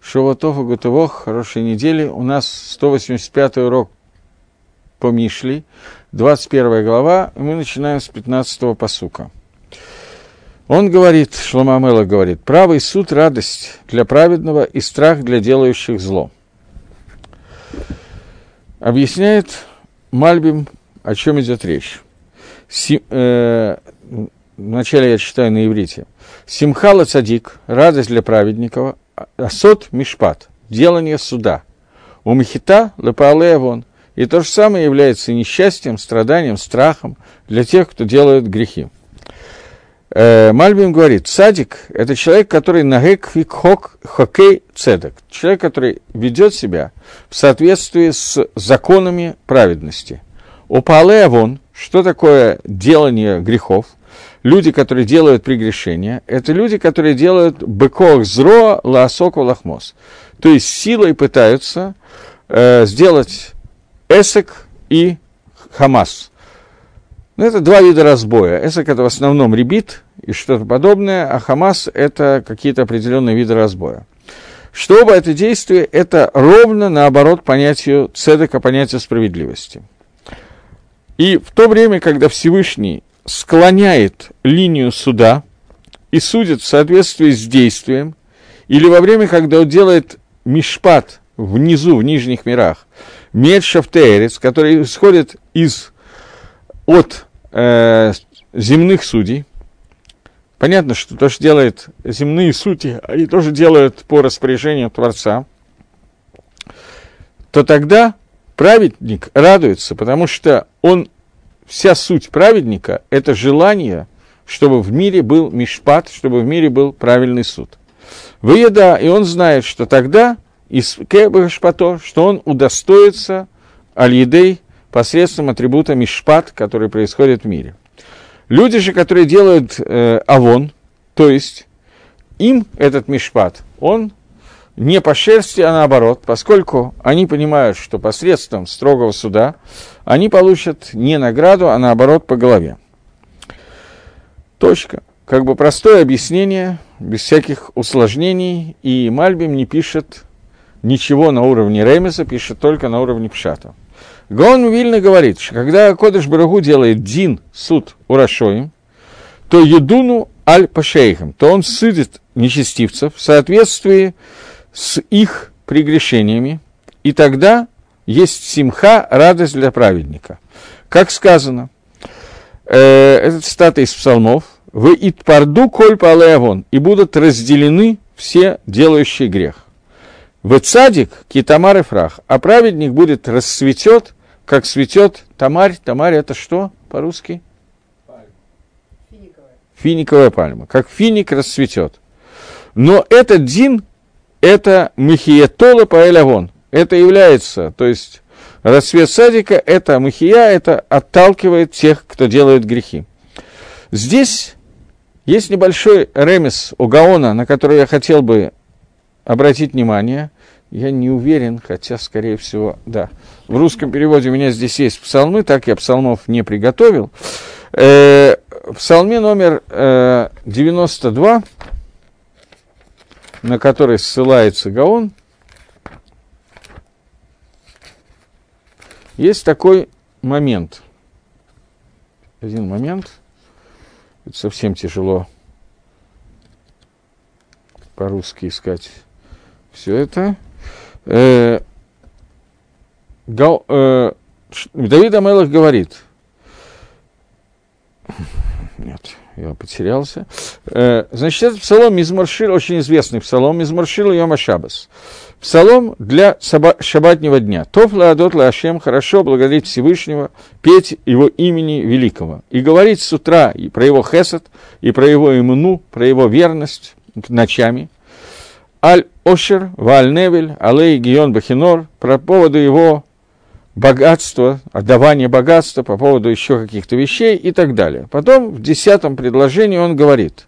Шоватов и Гутывох, хорошей недели. У нас 185 урок по Мишли, 21 глава, и мы начинаем с 15 посука. Он говорит, Шломамела говорит, правый суд – радость для праведного и страх для делающих зло. Объясняет Мальбим, о чем идет речь. Си, э, вначале я читаю на иврите. Симхала цадик, радость для праведников, асот мишпат, делание суда. У михита лепаалея вон. И то же самое является несчастьем, страданием, страхом для тех, кто делает грехи. Э, Мальбим говорит, садик – это человек, который нагек хок хокей цедок, человек, который ведет себя в соответствии с законами праведности. У Палея вон, что такое делание грехов? Люди, которые делают прегрешения, это люди, которые делают быкох зро лаосоку лахмос. То есть силой пытаются э, сделать эсек и хамас – ну, это два вида разбоя. Эсек – это в основном ребит и что-то подобное, а Хамас – это какие-то определенные виды разбоя. Что оба это действие – это ровно наоборот понятию цедека, понятию справедливости. И в то время, когда Всевышний склоняет линию суда и судит в соответствии с действием, или во время, когда он делает мишпат внизу, в нижних мирах, медшафтеерец, который исходит из, от э, земных судей. Понятно, что то, что делают земные судьи, они тоже делают по распоряжению Творца, то тогда праведник радуется, потому что он, вся суть праведника – это желание, чтобы в мире был мишпат, чтобы в мире был правильный суд. Выеда, и он знает, что тогда из Кебашпато, что он удостоится аль-едей посредством атрибута мишпат, который происходит в мире. Люди же, которые делают э, авон, то есть им этот мишпат, он не по шерсти, а наоборот, поскольку они понимают, что посредством строгого суда они получат не награду, а наоборот по голове. Точка. Как бы простое объяснение, без всяких усложнений, и Мальбим не пишет ничего на уровне Ремеса, пишет только на уровне Пшата. Гаон Вильна говорит, что когда Кодыш Барагу делает дин, суд урашоим, то едуну аль пашейхам, то он судит нечестивцев в соответствии их прегрешениями, и тогда есть симха, радость для праведника. Как сказано, э, это цитата из псалмов, «Вы итпарду коль палеавон» и будут разделены все делающие грех. В цадик китамар и фрах, а праведник будет расцветет как цветет тамарь. Тамарь это что по-русски? Финиковая. Финиковая пальма. Как финик расцветет. Но этот дин, это махиетола паэлявон. Это является, то есть расцвет садика, это махия, это отталкивает тех, кто делает грехи. Здесь есть небольшой ремес у Гаона, на который я хотел бы обратить внимание. Я не уверен, хотя, скорее всего, да. В русском переводе у меня здесь есть псалмы, так я псалмов не приготовил. Э, псалме номер э, 92, на который ссылается Гаон, есть такой момент. Один момент. Это совсем тяжело по-русски искать все это. Э, Гал, э, דוד המלך говорит, нет, я потерялся. Э, значит, это псалом из очень известный псалом מזמור שיר ליום השבת. Псалом для саба, шабатнего дня. טוב להודות לה׳, хорошо благодарить Всевышнего, петь его имени великого. И говорить с утра и про его חסד, и про его эмуну, про его верность ночами. עלי עשור, ועלי נבל, עלי הגיון בכנור, про поводу его богатства, отдавания богатства, по поводу еще каких-то вещей и так далее. Потом в десятом предложении он говорит,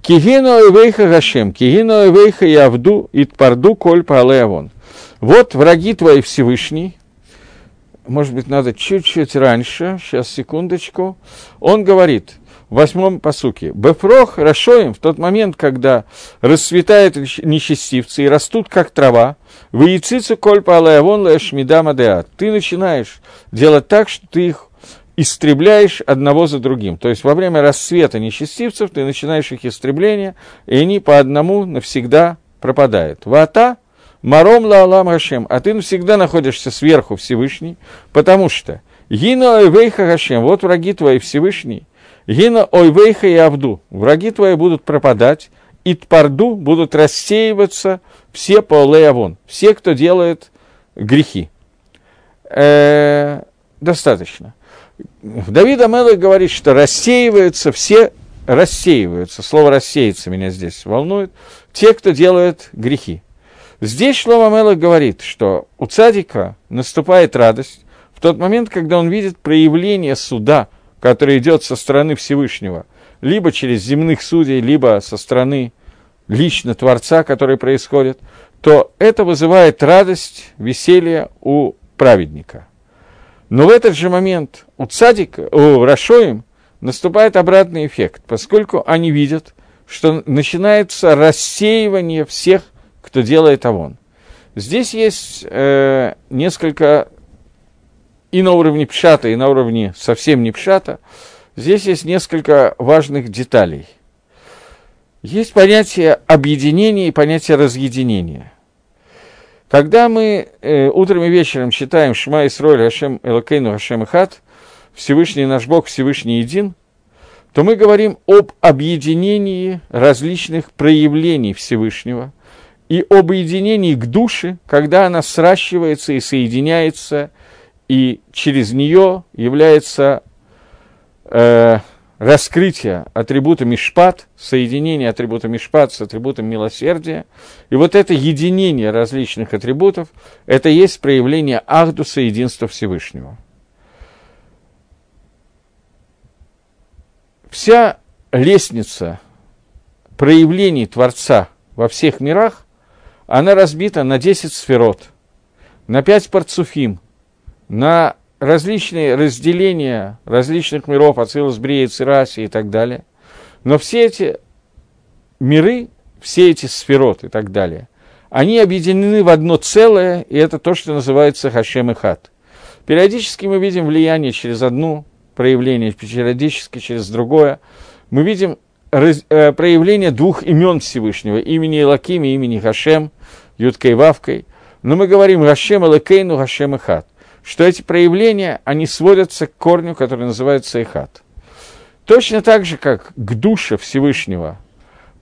Кигино эвейха гашем, кигино эвейха явду итпарду коль палеавон. Вот враги твои Всевышний, может быть, надо чуть-чуть раньше, сейчас, секундочку. Он говорит, в восьмом посуке. Бефрох Рашоим в тот момент, когда расцветают нечестивцы и растут, как трава, в яйцицу кольпа алаявон лэшмида мадеат. Ты начинаешь делать так, что ты их истребляешь одного за другим. То есть во время расцвета нечестивцев ты начинаешь их истребление, и они по одному навсегда пропадают. Вата Маром ла Алам Хашем, а ты навсегда находишься сверху Всевышний, потому что Гина ойвейха Хашем, вот враги твои Всевышний, Гина ойвейха и Авду, враги твои будут пропадать, и Тпарду будут рассеиваться все по Авон, все, кто делает грехи. Э, достаточно. Давид Амелах говорит, что рассеиваются все, рассеиваются, слово рассеяться меня здесь волнует, те, кто делает грехи. Здесь Шлома Мелах говорит, что у цадика наступает радость в тот момент, когда он видит проявление суда, которое идет со стороны Всевышнего, либо через земных судей, либо со стороны лично Творца, который происходит, то это вызывает радость, веселье у праведника. Но в этот же момент у цадика, у Рашоим наступает обратный эффект, поскольку они видят, что начинается рассеивание всех кто делает авон. Здесь есть э, несколько и на уровне пшата, и на уровне совсем не пшата. Здесь есть несколько важных деталей. Есть понятие объединения и понятие разъединения. Когда мы э, утром и вечером читаем Шма Исроль Хашем Элакейну Хашем Ихат, Всевышний наш Бог, Всевышний един, то мы говорим об объединении различных проявлений Всевышнего – и об единении к душе, когда она сращивается и соединяется, и через нее является э, раскрытие атрибута Мишпат, соединение атрибута Мишпат с атрибутом милосердия. И вот это единение различных атрибутов, это есть проявление Ахдуса, единства Всевышнего. Вся лестница проявлений Творца во всех мирах – она разбита на 10 сферот, на 5 парцуфим, на различные разделения различных миров, Ацилус, Брия, Цираси и так далее. Но все эти миры, все эти сферот и так далее, они объединены в одно целое, и это то, что называется Хашем и Хат. Периодически мы видим влияние через одну проявление, периодически через другое. Мы видим раз, э, проявление двух имен Всевышнего, имени Илаким и имени Хашем – Юткой Вавкой, но мы говорим Гашем Элекейну, Гашем Ихат, что эти проявления, они сводятся к корню, который называется Ихат. Точно так же, как к душе Всевышнего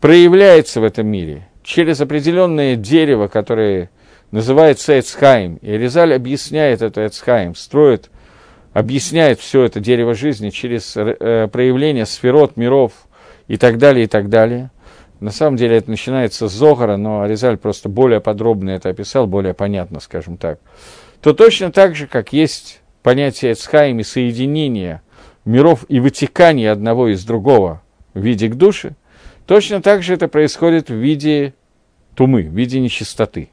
проявляется в этом мире через определенное дерево, которое называется Эцхайм, и Резаль объясняет это Эцхайм, строит, объясняет все это дерево жизни через э, проявление сферот, миров и так далее, и так далее – на самом деле это начинается с Зогара, но Аризаль просто более подробно это описал, более понятно, скажем так. То точно так же, как есть понятие Эцхайм и соединения миров и вытекания одного из другого в виде к душе, точно так же это происходит в виде тумы, в виде нечистоты.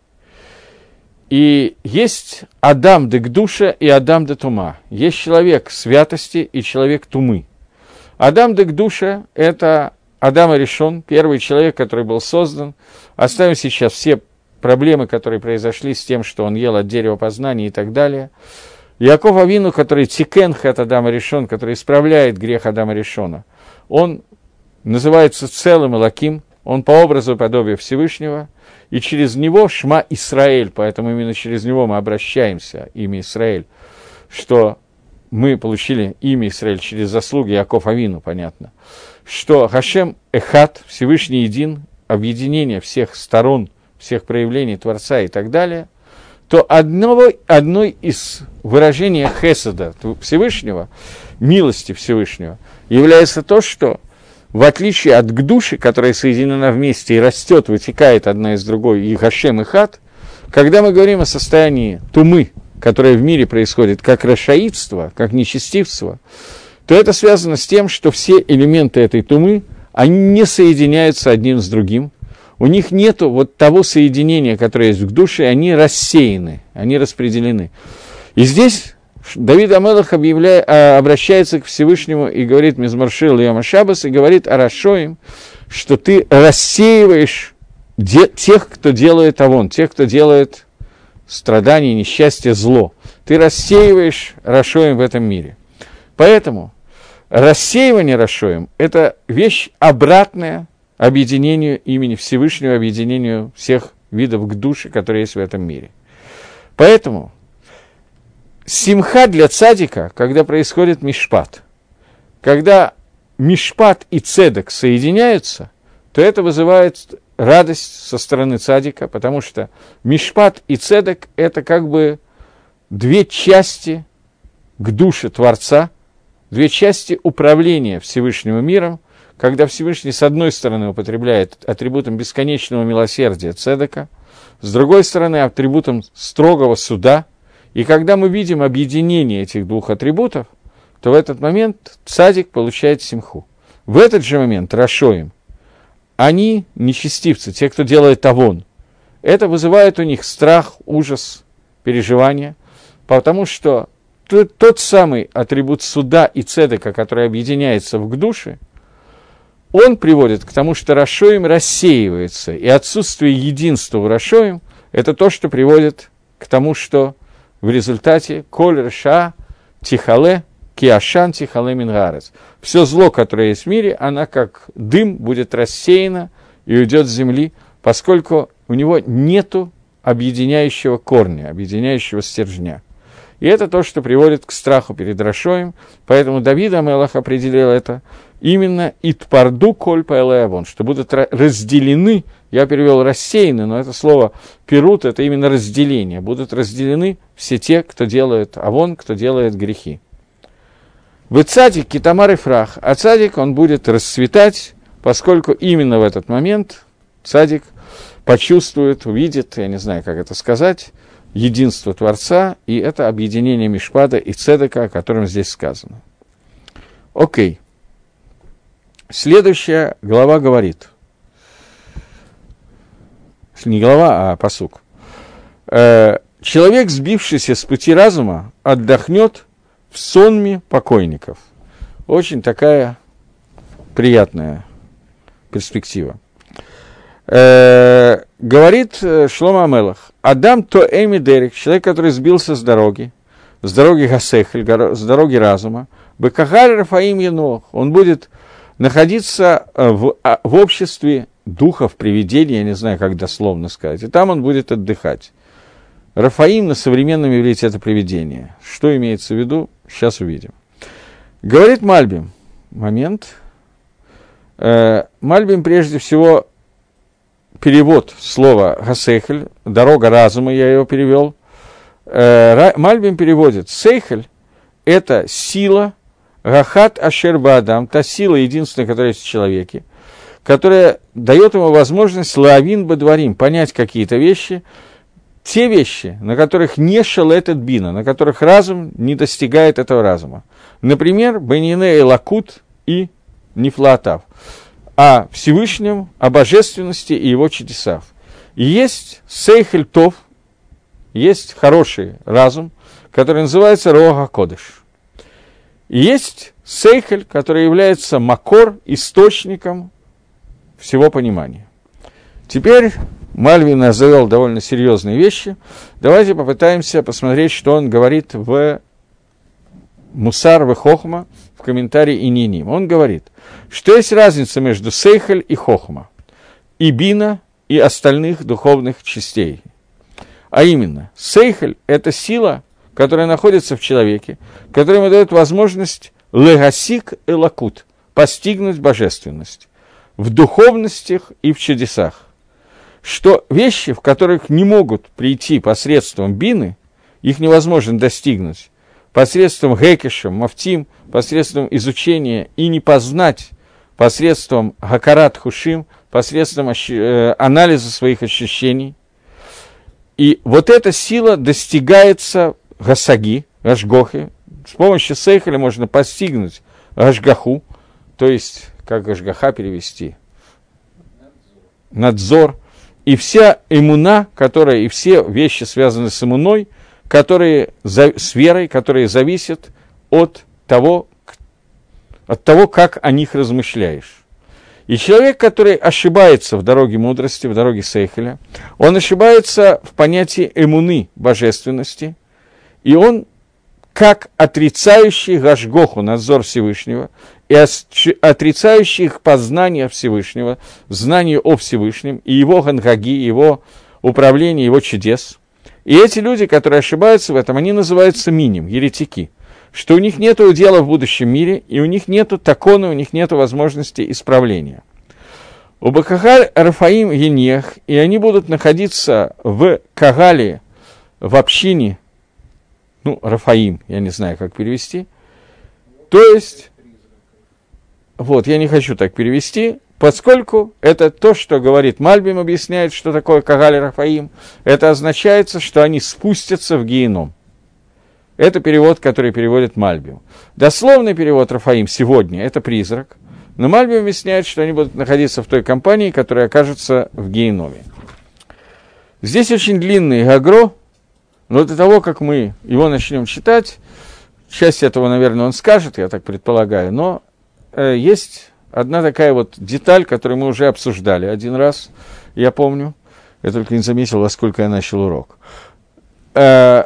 И есть Адам де душа и Адам де тума. Есть человек святости и человек тумы. Адам де душа – это Адама решен, первый человек, который был создан. Оставим сейчас все проблемы, которые произошли с тем, что он ел от дерева познания и так далее. Яков Авину, который тикенх от Адама решен, который исправляет грех Адама решена, он называется целым Лаким, он по образу и подобию Всевышнего, и через него Шма Исраэль, поэтому именно через него мы обращаемся, имя Исраэль, что мы получили имя Исраэль через заслуги Яков Авину, понятно что Хашем Эхат, Всевышний Един, объединение всех сторон, всех проявлений Творца и так далее, то одного, одной из выражений Хесада Всевышнего, милости Всевышнего, является то, что в отличие от Гдуши, которая соединена вместе и растет, вытекает одна из другой, и Хашем и Хат, когда мы говорим о состоянии тумы, которое в мире происходит как расшаидство, как нечестивство, то это связано с тем, что все элементы этой тумы, они не соединяются одним с другим. У них нет вот того соединения, которое есть в душе, они рассеяны, они распределены. И здесь Давид Амелах объявляет, а, обращается к Всевышнему и говорит Мизмаршил Йома Шабас, и говорит Арашоим, что ты рассеиваешь де, тех, кто делает авон, тех, кто делает страдания, несчастье, зло. Ты рассеиваешь Рашоим в этом мире. Поэтому рассеивание Рашоим – это вещь обратная объединению имени Всевышнего, объединению всех видов к душе, которые есть в этом мире. Поэтому симха для цадика, когда происходит мишпат, когда мишпат и цедек соединяются, то это вызывает радость со стороны цадика, потому что мишпат и цедек – это как бы две части к душе Творца, две части управления Всевышним миром, когда Всевышний с одной стороны употребляет атрибутом бесконечного милосердия цедека, с другой стороны атрибутом строгого суда, и когда мы видим объединение этих двух атрибутов, то в этот момент цадик получает симху. В этот же момент Рашоим, они нечестивцы, те, кто делает тавон, это вызывает у них страх, ужас, переживания, потому что тот, тот самый атрибут суда и цедека, который объединяется в душе, он приводит к тому, что Рашоим рассеивается, и отсутствие единства в Рашоим – это то, что приводит к тому, что в результате коль реша тихале киашан тихале мингарец. Все зло, которое есть в мире, она как дым будет рассеяна и уйдет с земли, поскольку у него нету объединяющего корня, объединяющего стержня. И это то, что приводит к страху перед Рашоем, поэтому Давид Амелах определил это именно «итпарду коль пайлеавон», что будут разделены, я перевел рассеяны, но это слово «перут» – это именно разделение, будут разделены все те, кто делает авон, кто делает грехи. В цадик китамар и фрах, а цадик он будет расцветать, поскольку именно в этот момент цадик почувствует, увидит, я не знаю, как это сказать, единство Творца, и это объединение Мишпада и Цедека, о котором здесь сказано. Окей. Следующая глава говорит, не глава, а посук. Э, Человек, сбившийся с пути разума, отдохнет в сонме покойников. Очень такая приятная перспектива. Э, говорит э, Шлома Амелах, Адам то эми дерек, человек, который сбился с дороги, с дороги Гасехель, с дороги разума, Бекахаль Рафаим Енох, он будет находиться э, в, а, в обществе духов, привидений, я не знаю, как дословно сказать, и там он будет отдыхать. Рафаим на современном иврите это привидение. Что имеется в виду, сейчас увидим. Говорит Мальбим, момент. Э, Мальбим прежде всего перевод слова «гасехель», «дорога разума», я его перевел. Э, Мальбим переводит «сейхель» – это сила, «гахат ашер баадам», та сила единственная, которая есть в человеке, которая дает ему возможность лавин бадварим, понять какие-то вещи, те вещи, на которых не шел этот бина, на которых разум не достигает этого разума. Например, Бенине и Лакут и Нефлатав о Всевышнем, о божественности и его чудесах. Есть Сейхель Тов, есть хороший разум, который называется Рога Кодыш. Есть Сейхель, который является Макор, источником всего понимания. Теперь Мальвин завел довольно серьезные вещи. Давайте попытаемся посмотреть, что он говорит в Мусар в Хохма в комментарии Ининим. Он говорит, что есть разница между Сейхель и Хохма, и Бина, и остальных духовных частей. А именно, Сейхель – это сила, которая находится в человеке, которая ему дает возможность легасик и лакут – постигнуть божественность в духовностях и в чудесах. Что вещи, в которых не могут прийти посредством бины, их невозможно достигнуть, посредством Гекеша, Мафтим, посредством изучения и не познать посредством Гакарат Хушим, посредством э, анализа своих ощущений. И вот эта сила достигается Гасаги, Гашгохи. С помощью Сейхаля можно постигнуть Гашгаху, то есть, как Гашгаха перевести? Надзор. И вся иммуна, которая, и все вещи, связанные с иммуной, которые, с верой, которые зависят от того, от того, как о них размышляешь. И человек, который ошибается в дороге мудрости, в дороге Сейхеля, он ошибается в понятии эмуны, божественности, и он, как отрицающий Гашгоху, надзор Всевышнего, и отрицающий их познание Всевышнего, знание о Всевышнем, и его гангаги, его управление, его чудес. И эти люди, которые ошибаются в этом, они называются миним, еретики – что у них нет дела в будущем мире, и у них нет такона, у них нет возможности исправления. У Бакахаль Рафаим Енех, и они будут находиться в Кагале, в общине, ну, Рафаим, я не знаю, как перевести. То есть, вот, я не хочу так перевести, поскольку это то, что говорит Мальбим, объясняет, что такое Кагаль Рафаим, это означает, что они спустятся в геном. Это перевод, который переводит Мальбим. Дословный перевод Рафаим сегодня – это призрак. Но Мальбим объясняет, что они будут находиться в той компании, которая окажется в геноме. Здесь очень длинный Гагро, но до того, как мы его начнем читать, часть этого, наверное, он скажет, я так предполагаю, но э, есть одна такая вот деталь, которую мы уже обсуждали один раз, я помню, я только не заметил, во сколько я начал урок. Э,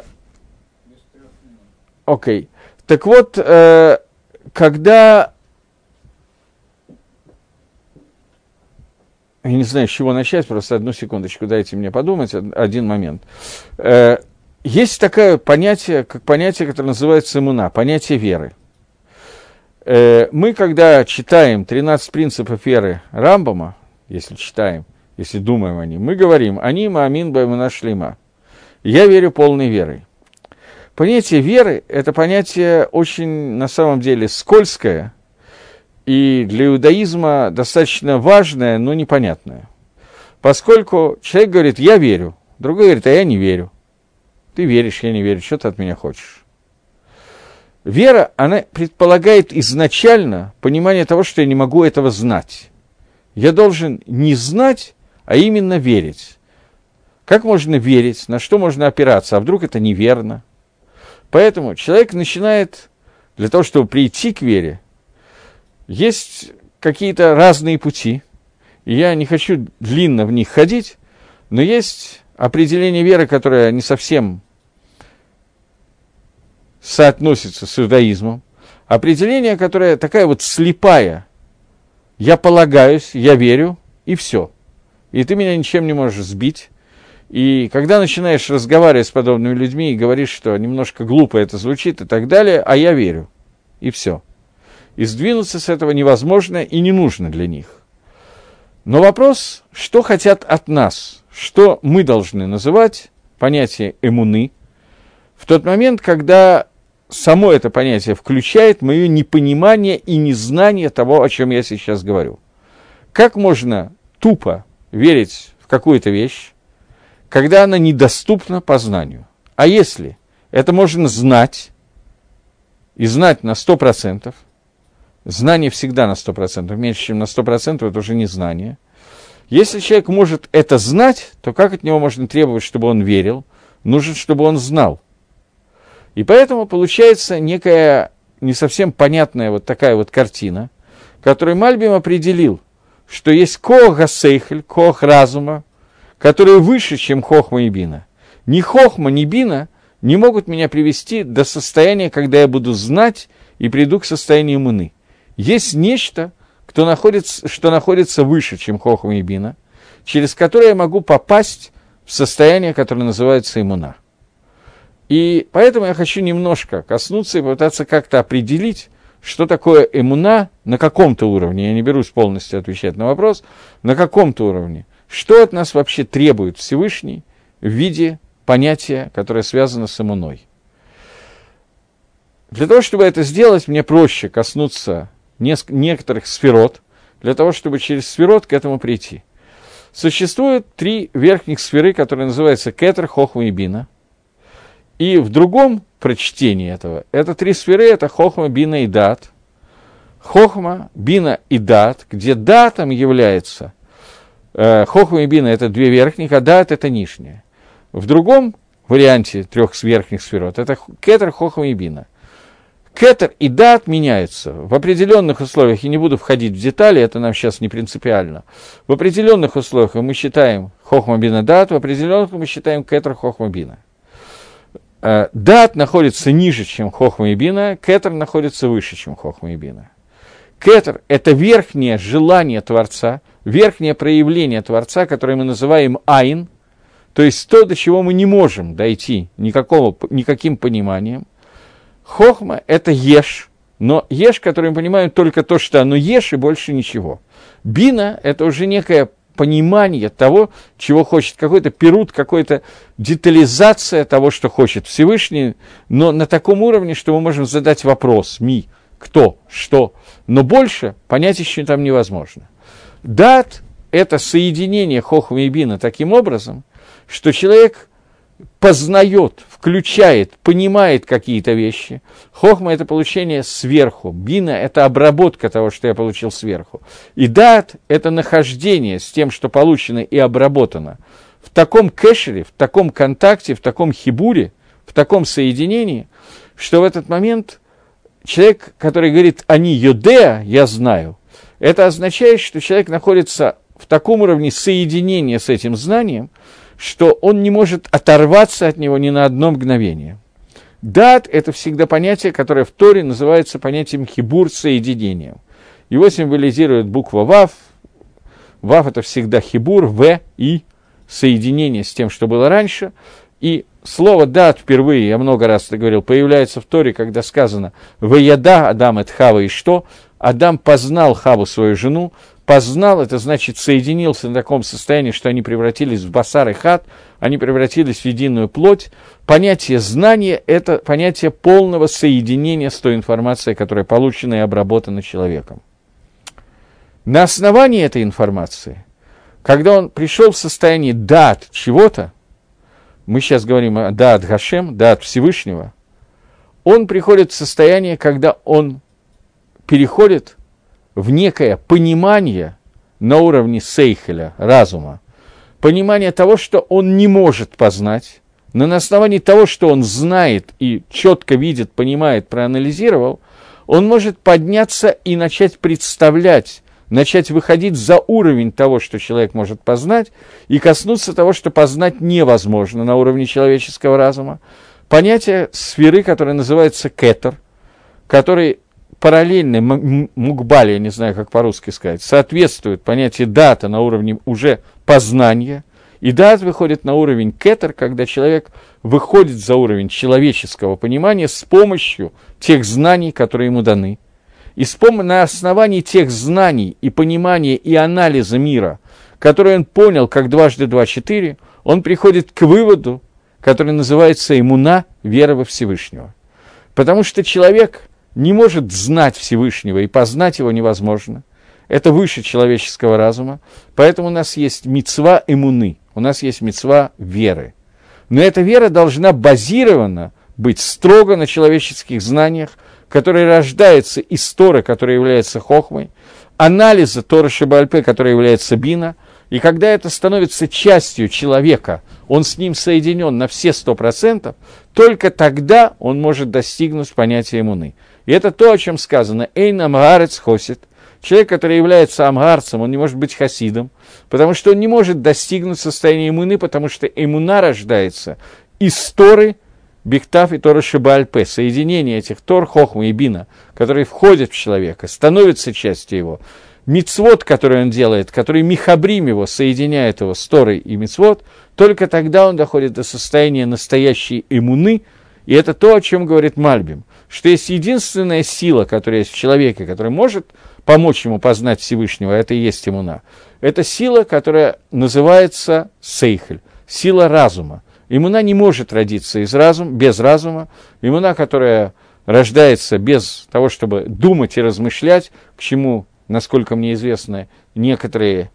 Окей. Так вот, э, когда... Я не знаю, с чего начать, просто одну секундочку, дайте мне подумать, один момент. Э, есть такое понятие, как понятие, которое называется иммуна, понятие веры. Э, мы, когда читаем 13 принципов веры Рамбама, если читаем, если думаем о них, мы говорим «Они маамин баймуна шлима». Я верю полной верой. Понятие веры – это понятие очень, на самом деле, скользкое и для иудаизма достаточно важное, но непонятное. Поскольку человек говорит «я верю», другой говорит «а я не верю». Ты веришь, я не верю, что ты от меня хочешь? Вера, она предполагает изначально понимание того, что я не могу этого знать. Я должен не знать, а именно верить. Как можно верить, на что можно опираться, а вдруг это неверно – Поэтому человек начинает, для того, чтобы прийти к вере, есть какие-то разные пути. И я не хочу длинно в них ходить, но есть определение веры, которое не совсем соотносится с иудаизмом. Определение, которое такая вот слепая. Я полагаюсь, я верю, и все. И ты меня ничем не можешь сбить. И когда начинаешь разговаривать с подобными людьми и говоришь, что немножко глупо это звучит и так далее, а я верю. И все. И сдвинуться с этого невозможно и не нужно для них. Но вопрос, что хотят от нас, что мы должны называть понятие эмуны, в тот момент, когда само это понятие включает мое непонимание и незнание того, о чем я сейчас говорю. Как можно тупо верить в какую-то вещь, когда она недоступна познанию. А если это можно знать, и знать на 100%, знание всегда на 100%, меньше, чем на 100% это уже не знание. Если человек может это знать, то как от него можно требовать, чтобы он верил? Нужно, чтобы он знал. И поэтому получается некая не совсем понятная вот такая вот картина, которую Мальбим определил, что есть кох гасейхель, кох разума, которые выше, чем Хохма и Бина. Ни Хохма, ни Бина не могут меня привести до состояния, когда я буду знать и приду к состоянию мыны. Есть нечто, кто находится, что находится выше, чем Хохма и Бина, через которое я могу попасть в состояние, которое называется иммуна. И поэтому я хочу немножко коснуться и попытаться как-то определить, что такое эмуна на каком-то уровне. Я не берусь полностью отвечать на вопрос, на каком-то уровне. Что от нас вообще требует Всевышний в виде понятия, которое связано с иммуной? Для того, чтобы это сделать, мне проще коснуться некоторых сферот, для того, чтобы через сферот к этому прийти. Существует три верхних сферы, которые называются Кетер, Хохма и Бина. И в другом прочтении этого, это три сферы, это Хохма, Бина и Дат. Хохма, Бина и Дат, где датом является – Э, Хохма и Бина – это две верхних, а Дат – это нижняя. В другом варианте трех верхних сферот, это кетер, хохма и бина. Кетер и дат меняются. В определенных условиях, я не буду входить в детали, это нам сейчас не принципиально. В определенных условиях мы считаем хохма бина дат, в определенных мы считаем кетер хохма бина. Э, дат находится ниже, чем хохма и бина, кетер находится выше, чем хохма и бина. Кетер – это верхнее желание Творца, верхнее проявление Творца, которое мы называем айн, то есть то, до чего мы не можем дойти никакого, никаким пониманием. Хохма – это еш, но еш, который мы понимаем только то, что оно еш и больше ничего. Бина – это уже некое понимание того, чего хочет, какой-то перут, какая-то детализация того, что хочет Всевышний, но на таком уровне, что мы можем задать вопрос «ми», кто, что, но больше понять еще там невозможно. Дат – это соединение хохма и бина таким образом, что человек познает, включает, понимает какие-то вещи. Хохма – это получение сверху, бина – это обработка того, что я получил сверху. И дат – это нахождение с тем, что получено и обработано. В таком кэшере, в таком контакте, в таком хибуре, в таком соединении, что в этот момент человек, который говорит «они юдея», я знаю, это означает, что человек находится в таком уровне соединения с этим знанием, что он не может оторваться от него ни на одно мгновение. Дат – это всегда понятие, которое в Торе называется понятием хибур соединением. Его символизирует буква Вав. Вав – это всегда хибур, В, И, соединение с тем, что было раньше. И слово «дат» впервые, я много раз это говорил, появляется в Торе, когда сказано «Ваяда Адам et Хава» и что? Адам познал Хаву, свою жену, познал, это значит соединился на таком состоянии, что они превратились в басар и хат, они превратились в единую плоть. Понятие знания – это понятие полного соединения с той информацией, которая получена и обработана человеком. На основании этой информации, когда он пришел в состояние дат чего-то, мы сейчас говорим о дат Гашем, дат Всевышнего, он приходит в состояние, когда он переходит в некое понимание на уровне сейхеля, разума, понимание того, что он не может познать, но на основании того, что он знает и четко видит, понимает, проанализировал, он может подняться и начать представлять, начать выходить за уровень того, что человек может познать, и коснуться того, что познать невозможно на уровне человеческого разума. Понятие сферы, которое называется кетер, который параллельный мукбали, я не знаю, как по-русски сказать, соответствует понятию дата на уровне уже познания, и дат выходит на уровень кетер, когда человек выходит за уровень человеческого понимания с помощью тех знаний, которые ему даны. И с пом- на основании тех знаний и понимания и анализа мира, которые он понял как дважды два четыре, он приходит к выводу, который называется иммуна, вера во Всевышнего. Потому что человек – не может знать Всевышнего, и познать его невозможно. Это выше человеческого разума. Поэтому у нас есть мецва иммуны, у нас есть мецва веры. Но эта вера должна базирована быть строго на человеческих знаниях, которые рождаются из Торы, которая является хохмой, анализа Торы Шибальпе, которая является бина, и когда это становится частью человека, он с ним соединен на все сто процентов, только тогда он может достигнуть понятия иммуны. И это то, о чем сказано. Эйн амгарец хосит. Человек, который является амгарцем, он не может быть хасидом, потому что он не может достигнуть состояния иммуны, потому что иммуна рождается из Торы, Бихтав и Тора Шибальпе, соединение этих Тор, Хохма и Бина, которые входят в человека, становятся частью его. Мицвод, который он делает, который Михабрим его, соединяет его с Торой и Мицвод, только тогда он доходит до состояния настоящей иммуны, и это то, о чем говорит Мальбим что есть единственная сила, которая есть в человеке, которая может помочь ему познать Всевышнего, это и есть иммуна. Это сила, которая называется сейхель, сила разума. Иммуна не может родиться из разума, без разума. Иммуна, которая рождается без того, чтобы думать и размышлять, к чему, насколько мне известно, некоторые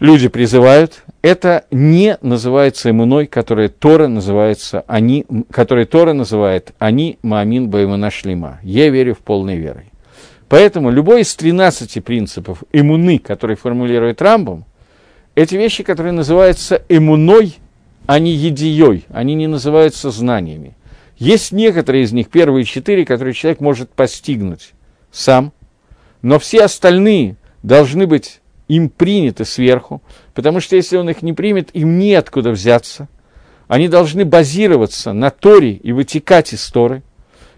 люди призывают, это не называется иммуной, которая Тора называется, они, который Тора называет «они маамин баймана шлима». Я верю в полной верой. Поэтому любой из 13 принципов иммуны, которые формулирует Рамбом, эти вещи, которые называются иммуной, а едией, они не называются знаниями. Есть некоторые из них, первые четыре, которые человек может постигнуть сам, но все остальные должны быть им приняты сверху, потому что если он их не примет, им неоткуда взяться. Они должны базироваться на Торе и вытекать из Торы.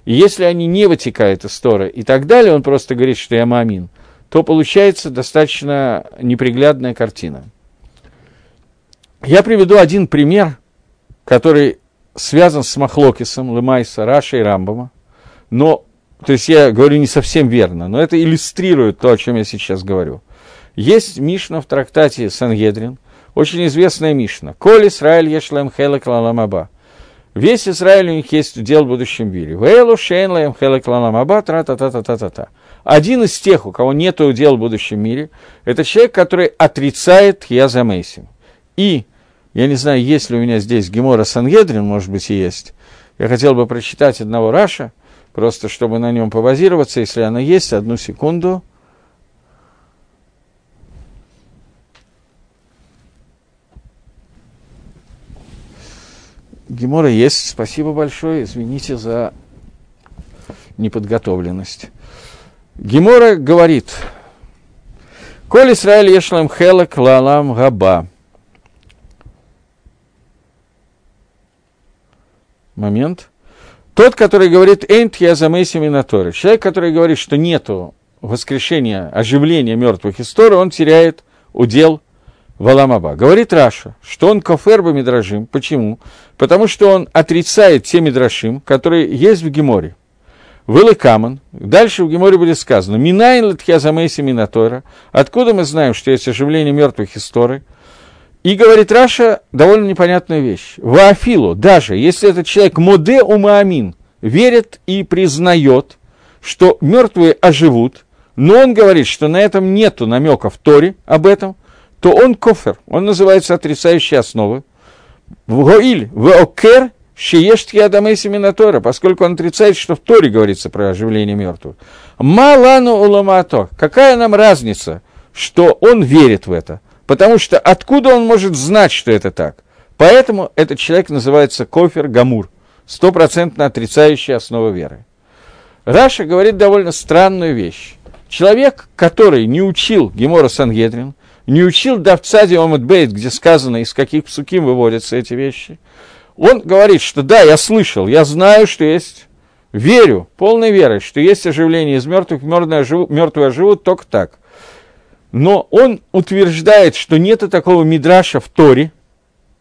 И если они не вытекают из Торы и так далее, он просто говорит, что я мамин, то получается достаточно неприглядная картина. Я приведу один пример, который связан с Махлокисом, Лемайса, Раша и Рамбома, но, то есть я говорю не совсем верно, но это иллюстрирует то, о чем я сейчас говорю. Есть Мишна в трактате Сангедрин, очень известная Мишна. «Коль Израиль ешлем хелек лаламаба». Весь Израиль у них есть удел в будущем мире. «Вейлу шейн лаем хелек лаламаба» тра-та-та-та-та-та. Один из тех, у кого нет удел в будущем мире, это человек, который отрицает Язамейсим. И я не знаю, есть ли у меня здесь Гемора Сангедрин, может быть, и есть. Я хотел бы прочитать одного Раша, просто чтобы на нем побазироваться, если она есть, одну секунду. Гемора есть, спасибо большое, извините за неподготовленность. Гемора говорит, «Коль Исраиль ешлам хелек лалам габа». момент. Тот, который говорит «Энт я за Минаторы». Человек, который говорит, что нету воскрешения, оживления мертвых историй, он теряет удел Валамаба. Говорит Раша, что он коферба мидрашим. Почему? Потому что он отрицает те мидрашим, которые есть в Геморе. Вылы Каман. Дальше в Геморе будет сказано. Минайн латхя замейси минатора. Откуда мы знаем, что есть оживление мертвых историй? И говорит Раша довольно непонятную вещь. Ваафилу, даже если этот человек моде умаамин, верит и признает, что мертвые оживут, но он говорит, что на этом нету намека в Торе об этом, то он кофер, он называется отрицающей основы. Вгоиль, вокер, шиештки адамейси минатора, поскольку он отрицает, что в Торе говорится про оживление мертвых. Малану уламато, какая нам разница, что он верит в это? Потому что откуда он может знать, что это так? Поэтому этот человек называется кофер гамур, стопроцентно отрицающий основу веры. Раша говорит довольно странную вещь. Человек, который не учил Гемора Сангедрин, не учил Давцади Омадбейт, где сказано, из каких псуким выводятся эти вещи, он говорит, что да, я слышал, я знаю, что есть, верю, полной верой, что есть оживление из мертвых, мертвые живут, мертвые живут только так – но он утверждает, что нет такого мидраша в Торе,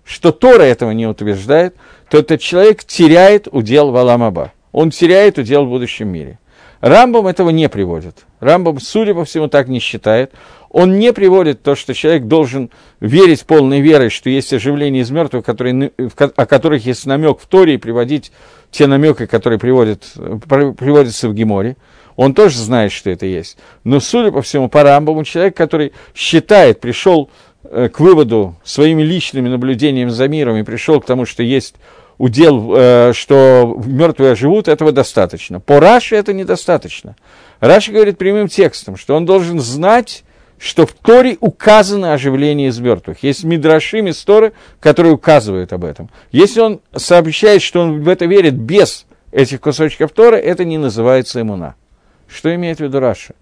что Тора этого не утверждает, то этот человек теряет удел в Аламаба. Он теряет удел в будущем мире. Рамбам этого не приводит. Рамбам, судя по всему, так не считает. Он не приводит то, что человек должен верить полной верой, что есть оживление из мертвых, которые, о которых есть намек в Торе, и приводить те намеки, которые приводят, приводятся в Геморе он тоже знает, что это есть. Но, судя по всему, по Рамбаму, человек, который считает, пришел э, к выводу своими личными наблюдениями за миром и пришел к тому, что есть удел, э, что мертвые живут, этого достаточно. По Раше это недостаточно. Раши говорит прямым текстом, что он должен знать, что в Торе указано оживление из мертвых. Есть мидраши, мисторы, которые указывают об этом. Если он сообщает, что он в это верит без этих кусочков Торы, это не называется иммуна. Что имеет в виду Раша?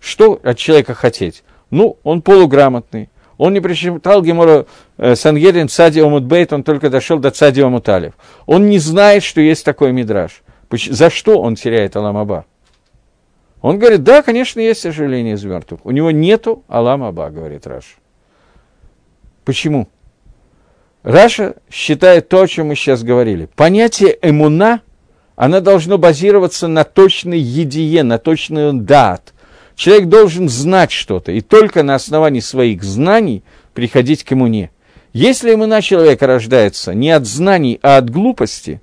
Что от человека хотеть? Ну, он полуграмотный. Он не прочитал גמרא э, סנהדרין צ׳ עמוד ב׳, он только дошел до צ׳ עמוד א׳. Он не знает, что есть такой мидраш. За что он теряет עולם הבא? Он говорит, да, конечно, есть оживление из мертвых. У него нету עולם הבא, говорит Раши. Почему? Раши считает то, о чем мы сейчас говорили. Понятие אמונה она должна базироваться на точной ידיעה, на точной דעת. Человек должен знать что-то, и только на основании своих знаний приходить к иммуне. Если иммуна человека рождается не от знаний, а от глупости,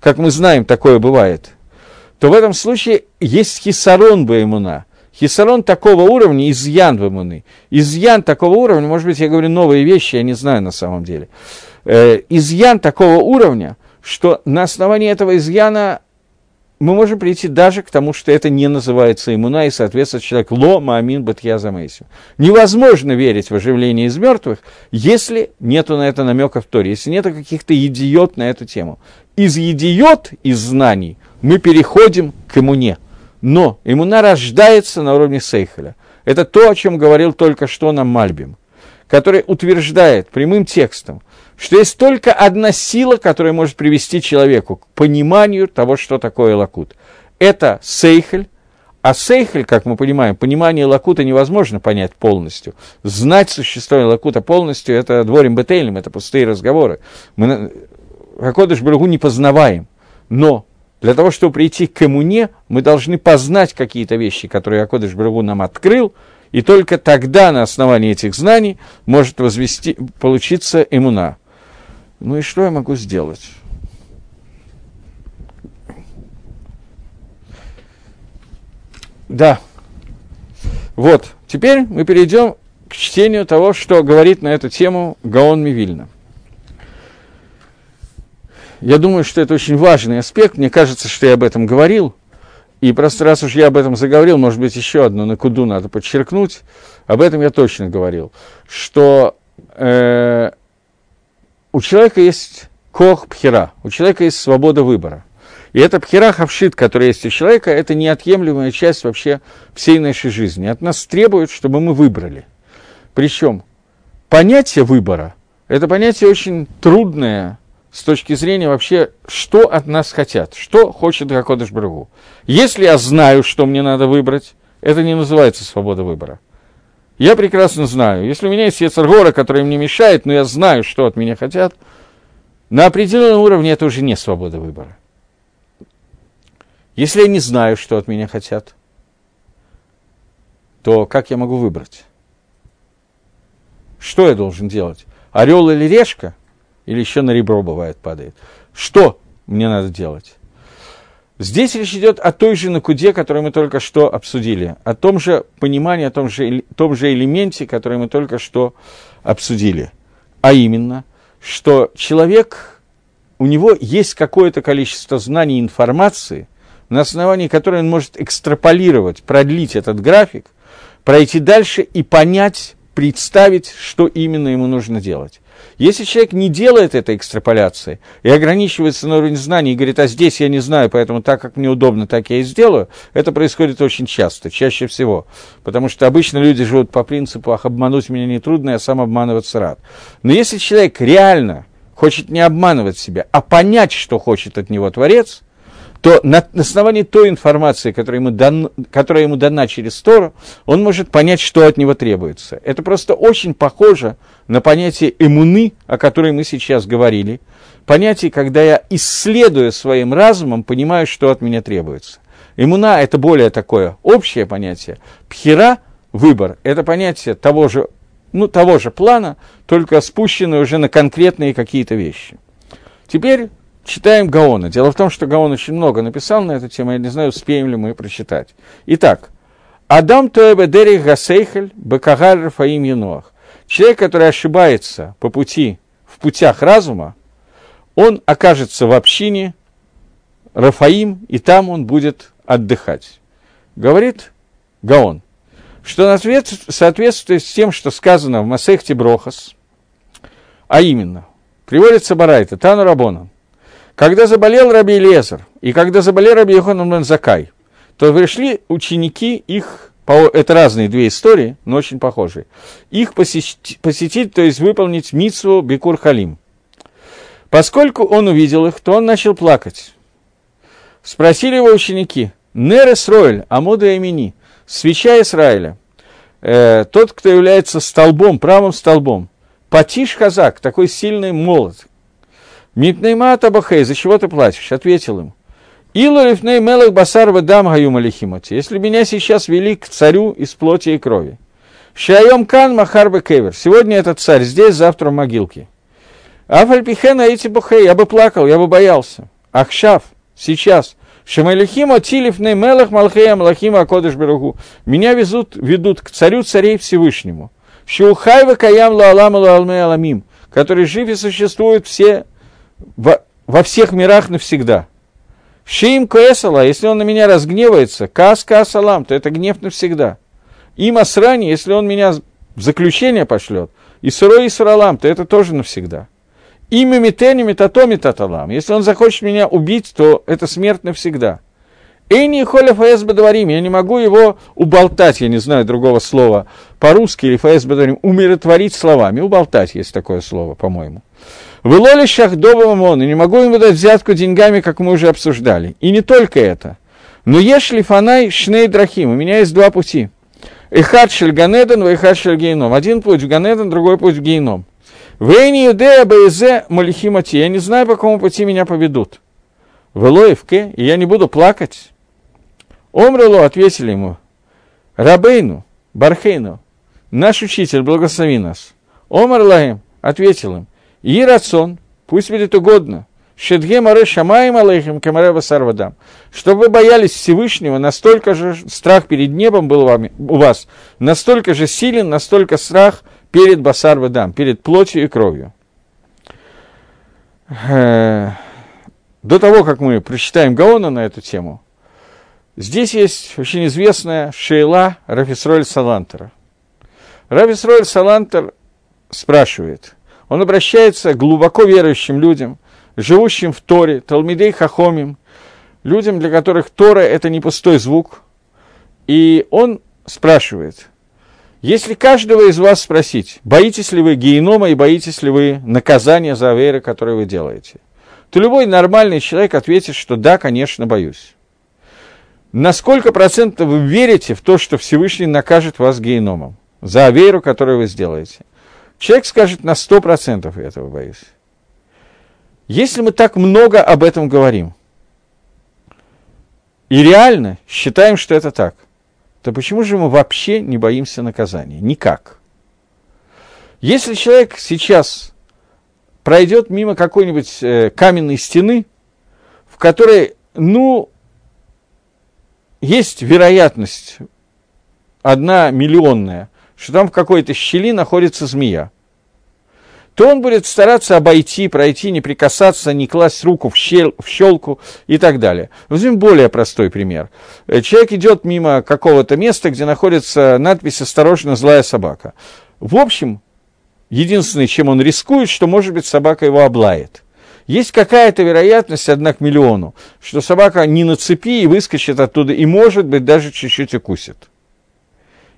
как мы знаем, такое бывает, то в этом случае есть хисарон бы иммуна. Хисарон такого уровня, изъян в иммуны. Изъян такого уровня, может быть, я говорю новые вещи, я не знаю на самом деле. Э, изъян такого уровня – что на основании этого изъяна мы можем прийти даже к тому, что это не называется иммуна, и, соответственно, человек ло маамин батья замейсим. Невозможно верить в оживление из мертвых, если нету на это намека в Торе, если нету каких-то идиот на эту тему. Из идиот, из знаний, мы переходим к иммуне. Но иммуна рождается на уровне Сейхеля. Это то, о чем говорил только что нам Мальбим, который утверждает прямым текстом – что есть только одна сила, которая может привести человеку к пониманию того, что такое лакут. Это сейхель, а сейхель, как мы понимаем, понимание лакута невозможно понять полностью. Знать существование лакута полностью – это дворим бетейлем, это пустые разговоры. Мы Хакодыш Барагу не познаваем. Но для того, чтобы прийти к коммуне, мы должны познать какие-то вещи, которые Акодыш Барагу нам открыл, и только тогда на основании этих знаний может возвести, получиться иммуна. Ну и что я могу сделать? Да. Вот, теперь мы перейдем к чтению того, что говорит на эту тему Гаон Мивильна. Я думаю, что это очень важный аспект. Мне кажется, что я об этом говорил. И просто раз уж я об этом заговорил, может быть, еще одну на куду надо подчеркнуть. Об этом я точно говорил. Что э, у человека есть кох пхера, у человека есть свобода выбора. И эта пхера хавшит, которая есть у человека, это неотъемлемая часть вообще всей нашей жизни. От нас требуют, чтобы мы выбрали. Причем понятие выбора – это понятие очень трудное с точки зрения вообще, что от нас хотят, что хочет Гакодыш Брагу. Если я знаю, что мне надо выбрать, это не называется свобода выбора. Я прекрасно знаю, если у меня есть Ецаргора, который мне мешает, но я знаю, что от меня хотят, на определенном уровне это уже не свобода выбора. Если я не знаю, что от меня хотят, то как я могу выбрать? Что я должен делать? Орел или решка? Или еще на ребро бывает падает? Что мне надо делать? Здесь речь идет о той же накуде, которую мы только что обсудили, о том же понимании, о том же, том же элементе, который мы только что обсудили. А именно, что человек, у него есть какое-то количество знаний и информации, на основании которой он может экстраполировать, продлить этот график, пройти дальше и понять, представить, что именно ему нужно делать. Если человек не делает этой экстраполяции и ограничивается на уровне знаний и говорит, а здесь я не знаю, поэтому так, как мне удобно, так я и сделаю, это происходит очень часто, чаще всего. Потому что обычно люди живут по принципу, ах, обмануть меня нетрудно, я сам обманываться рад. Но если человек реально хочет не обманывать себя, а понять, что хочет от него Творец – то на основании той информации, которая ему, дан, которая ему дана через Тору, он может понять, что от него требуется. Это просто очень похоже на понятие эмуны, о которой мы сейчас говорили. Понятие, когда я, исследуя своим разумом, понимаю, что от меня требуется. Иммуна – это более такое общее понятие. Пхера – выбор – это понятие того же, ну, того же плана, только спущенное уже на конкретные какие-то вещи. Теперь читаем Гаона. Дело в том, что Гаон очень много написал на эту тему, я не знаю, успеем ли мы прочитать. Итак, Адам Тоэбе Гасейхель Бекагаль Рафаим Януах. Человек, который ошибается по пути, в путях разума, он окажется в общине Рафаим, и там он будет отдыхать. Говорит Гаон, что соответствует с тем, что сказано в Масехте Брохас, а именно, приводится Барайта, Тану Рабонан, когда заболел Раби Лезер, и когда заболел Раби Йоханан бен Закай, то пришли ученики их, это разные две истории, но очень похожие, их посетить, посетить то есть выполнить митсву Бекур Халим. Поскольку он увидел их, то он начал плакать. Спросили его ученики, Нер Исроэль, Амуда Эмини, свеча Израиля, э, тот, кто является столбом, правым столбом, Патиш Казак, такой сильный молот, Мипнейма Табахей, за чего ты плачешь? Ответил им. Илу рифней мелах басар дам гаю малихимоти. Если меня сейчас вели к царю из плоти и крови. Шайом кан махар кевер. Сегодня этот царь здесь, завтра в могилке. Афальпихена эти бухей, я бы плакал, я бы боялся. Ахшав, сейчас. Шамалихима тилифней мелах малхея малахима акодыш беругу. Меня везут, ведут к царю царей Всевышнему. Шиухайва каям лаалам аламим, который жив и существует все во, во всех мирах навсегда. Шиим Коэсала, если он на меня разгневается, Кас Касалам, то это гнев навсегда. Им Асрани, если он меня в заключение пошлет, и Сурой и то это тоже навсегда. Имя Митени Метато Метаталам. Если он захочет меня убить, то это смерть навсегда. Эйни Холя ФС Бадварим, я не могу его уболтать, я не знаю другого слова по-русски или ФС Бадварим, умиротворить словами. Уболтать есть такое слово, по-моему. В Илоле Шахдова Мамон, и не могу ему дать взятку деньгами, как мы уже обсуждали. И не только это. Но ешли фанай шней драхим, у меня есть два пути. Эхад шель Ганеден, эхад шель Гейном. Один путь в Ганеден, другой путь в Гейном. Вейни юдея бейзе малихимати. Я не знаю, по какому пути меня поведут. В Элоевке, и я не буду плакать. Омрело ответили ему. Рабейну, Бархейну, наш учитель, благослови нас. Омар Лаем ответил им. И рацион, пусть будет угодно. Шедге море шамаем алейхим камарева сарвадам. Чтобы вы боялись Всевышнего, настолько же страх перед небом был вами, у вас, настолько же силен, настолько страх перед басарвадам, перед плотью и кровью. Э, до того, как мы прочитаем Гаона на эту тему, здесь есть очень известная Шейла Рафисроль Салантера. Рафисроль Салантер спрашивает – он обращается к глубоко верующим людям, живущим в Торе, Талмидей Хахомим, людям, для которых Тора – это не пустой звук. И он спрашивает, если каждого из вас спросить, боитесь ли вы генома и боитесь ли вы наказания за аверы, которые вы делаете, то любой нормальный человек ответит, что да, конечно, боюсь. На сколько процентов вы верите в то, что Всевышний накажет вас геномом за аверу, которую вы сделаете? Человек скажет, на 100% я этого боюсь. Если мы так много об этом говорим, и реально считаем, что это так, то почему же мы вообще не боимся наказания? Никак. Если человек сейчас пройдет мимо какой-нибудь э, каменной стены, в которой, ну, есть вероятность одна миллионная, что там в какой-то щели находится змея, то он будет стараться обойти, пройти, не прикасаться, не класть руку в, щель, в щелку и так далее. Возьмем более простой пример. Э, человек идет мимо какого-то места, где находится надпись «Осторожно, злая собака». В общем, единственное, чем он рискует, что, может быть, собака его облает. Есть какая-то вероятность, одна к миллиону, что собака не на цепи и выскочит оттуда, и, может быть, даже чуть-чуть укусит.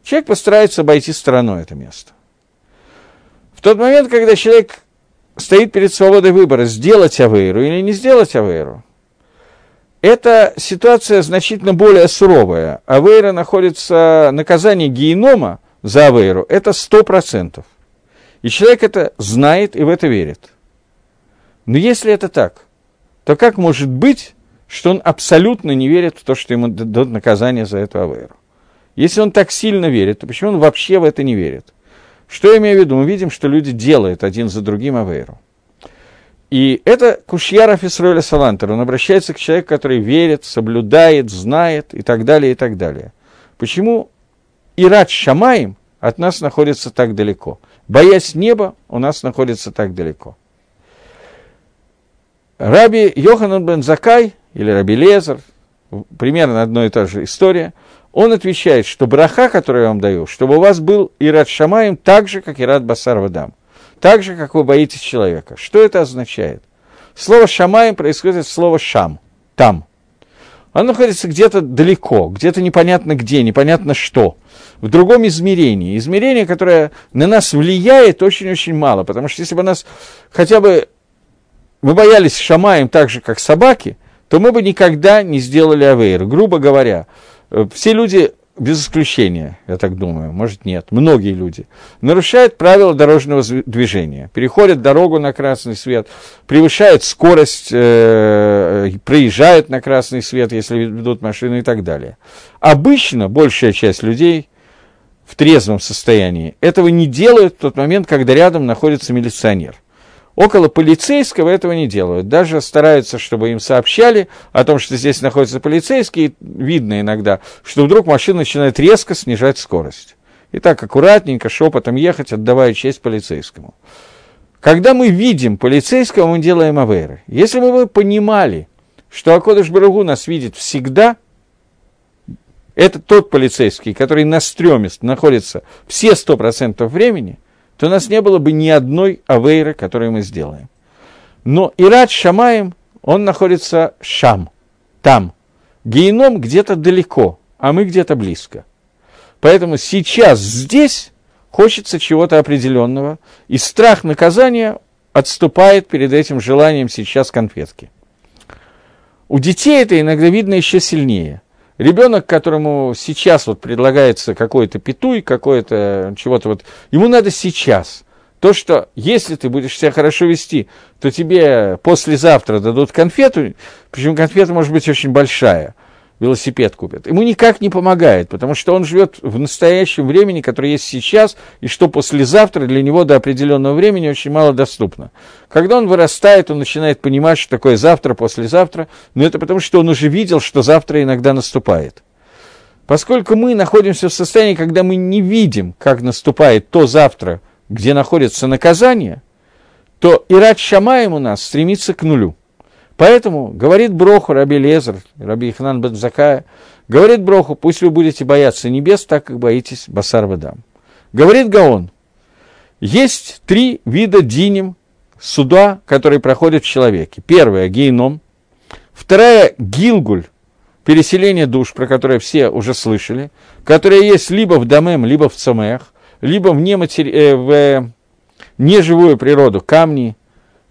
Человек постарается обойти стороной это место. В тот момент, когда человек стоит перед свободой выбора, сделать авейру или не сделать авейру, эта ситуация значительно более суровая. Авейра находится, наказание генома за авейру, это 100%. И человек это знает и в это верит. Но если это так, то как может быть, что он абсолютно не верит в то, что ему дадут наказание за эту авейру? Если он так сильно верит, то почему он вообще в это не верит? Что я имею в виду? Мы видим, что люди делают один за другим авейру. И это Кушьяров Исроэля Салантер. Он обращается к человеку, который верит, соблюдает, знает и так далее, и так далее. Почему Ират Шамаем от нас находится так далеко? Боясь неба, у нас находится так далеко. Раби Йоханан бен Закай, или Раби Лезер, примерно одна и та же история – он отвечает, что браха, которую я вам даю, чтобы у вас был Ират Шамаем так же, как Ират Басар Вадам. Так же, как вы боитесь человека. Что это означает? Слово Шамаем происходит от слова Шам, там. Оно находится где-то далеко, где-то непонятно где, непонятно что, в другом измерении. Измерение, которое на нас влияет очень-очень мало, потому что если бы нас хотя бы мы боялись Шамаем так же, как собаки, то мы бы никогда не сделали авейр. Грубо говоря, все люди, без исключения, я так думаю, может нет, многие люди, нарушают правила дорожного движения, переходят дорогу на красный свет, превышают скорость, э, проезжают на красный свет, если ведут машину и так далее. Обычно большая часть людей в трезвом состоянии этого не делают в тот момент, когда рядом находится милиционер. Около полицейского этого не делают. Даже стараются, чтобы им сообщали о том, что здесь находится полицейский. Видно иногда, что вдруг машина начинает резко снижать скорость. И так аккуратненько, шепотом ехать, отдавая честь полицейскому. Когда мы видим полицейского, мы делаем аверы. Если бы вы понимали, что Акодыш Барагу нас видит всегда, это тот полицейский, который на стреме находится все сто процентов времени, то у нас не было бы ни одной авейры, которую мы сделаем. Но Ират Шамаем, он находится Шам, там. Геном где-то далеко, а мы где-то близко. Поэтому сейчас здесь хочется чего-то определенного, и страх наказания отступает перед этим желанием сейчас конфетки. У детей это иногда видно еще сильнее. Ребенок, которому сейчас вот предлагается какой-то петуй, какое-то чего-то вот, ему надо сейчас. То, что если ты будешь себя хорошо вести, то тебе послезавтра дадут конфету, причем конфета может быть очень большая – велосипед купит. Ему никак не помогает, потому что он живет в настоящем времени, которое есть сейчас, и что послезавтра для него до определенного времени очень мало доступно. Когда он вырастает, он начинает понимать, что такое завтра, послезавтра, но это потому, что он уже видел, что завтра иногда наступает. Поскольку мы находимся в состоянии, когда мы не видим, как наступает то завтра, где находится наказание, то Ират Шамаем у нас стремится к нулю – Поэтому говорит Броху Раби Лезер, Раби Ихнан Бадзакая, говорит Броху, пусть вы будете бояться небес, так как боитесь Басар Вадам. Говорит Гаон, есть три вида диним суда, которые проходят в человеке. Первое – гейном. Вторая – гилгуль, переселение душ, про которое все уже слышали, которое есть либо в домем, либо в цамеях, либо в, нематери... э, в э, неживую природу, камни,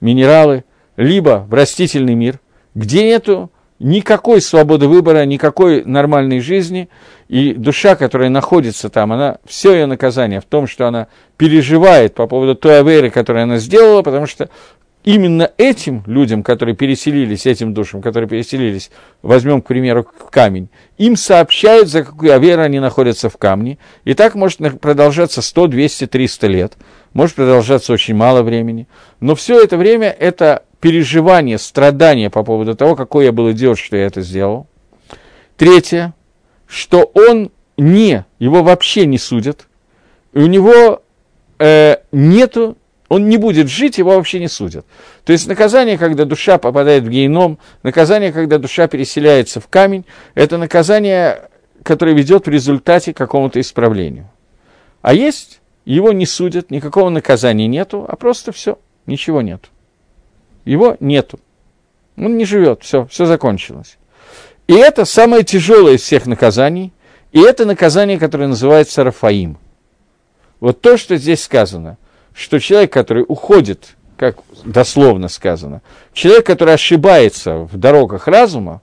минералы – либо в растительный мир, где нету никакой свободы выбора, никакой нормальной жизни, и душа, которая находится там, она, все ее наказание в том, что она переживает по поводу той аверы, которую она сделала, потому что именно этим людям, которые переселились, этим душам, которые переселились, возьмем, к примеру, камень, им сообщают, за какую аверу они находятся в камне, и так может продолжаться 100, 200, 300 лет, может продолжаться очень мало времени, но все это время это переживание, страдание по поводу того, какой я был идиот, что я это сделал. Третье, что он не, его вообще не судят, и у него э, нету, он не будет жить, его вообще не судят. То есть наказание, когда душа попадает в гейном, наказание, когда душа переселяется в камень, это наказание, которое ведет в результате какому-то исправлению. А есть, его не судят, никакого наказания нету, а просто все, ничего нету. Его нету. Он не живет, все, все закончилось. И это самое тяжелое из всех наказаний, и это наказание, которое называется Рафаим. Вот то, что здесь сказано, что человек, который уходит, как дословно сказано, человек, который ошибается в дорогах разума,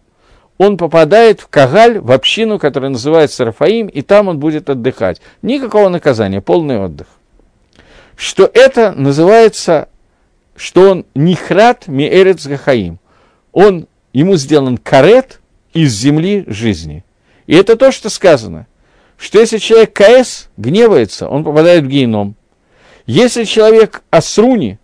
он попадает в Кагаль, в общину, которая называется Рафаим, и там он будет отдыхать. Никакого наказания, полный отдых. Что это называется что он нихрат миэрец гахаим. Он, ему сделан карет из земли жизни. И это то, что сказано, что если человек КС гневается, он попадает в геном. Если человек Асруни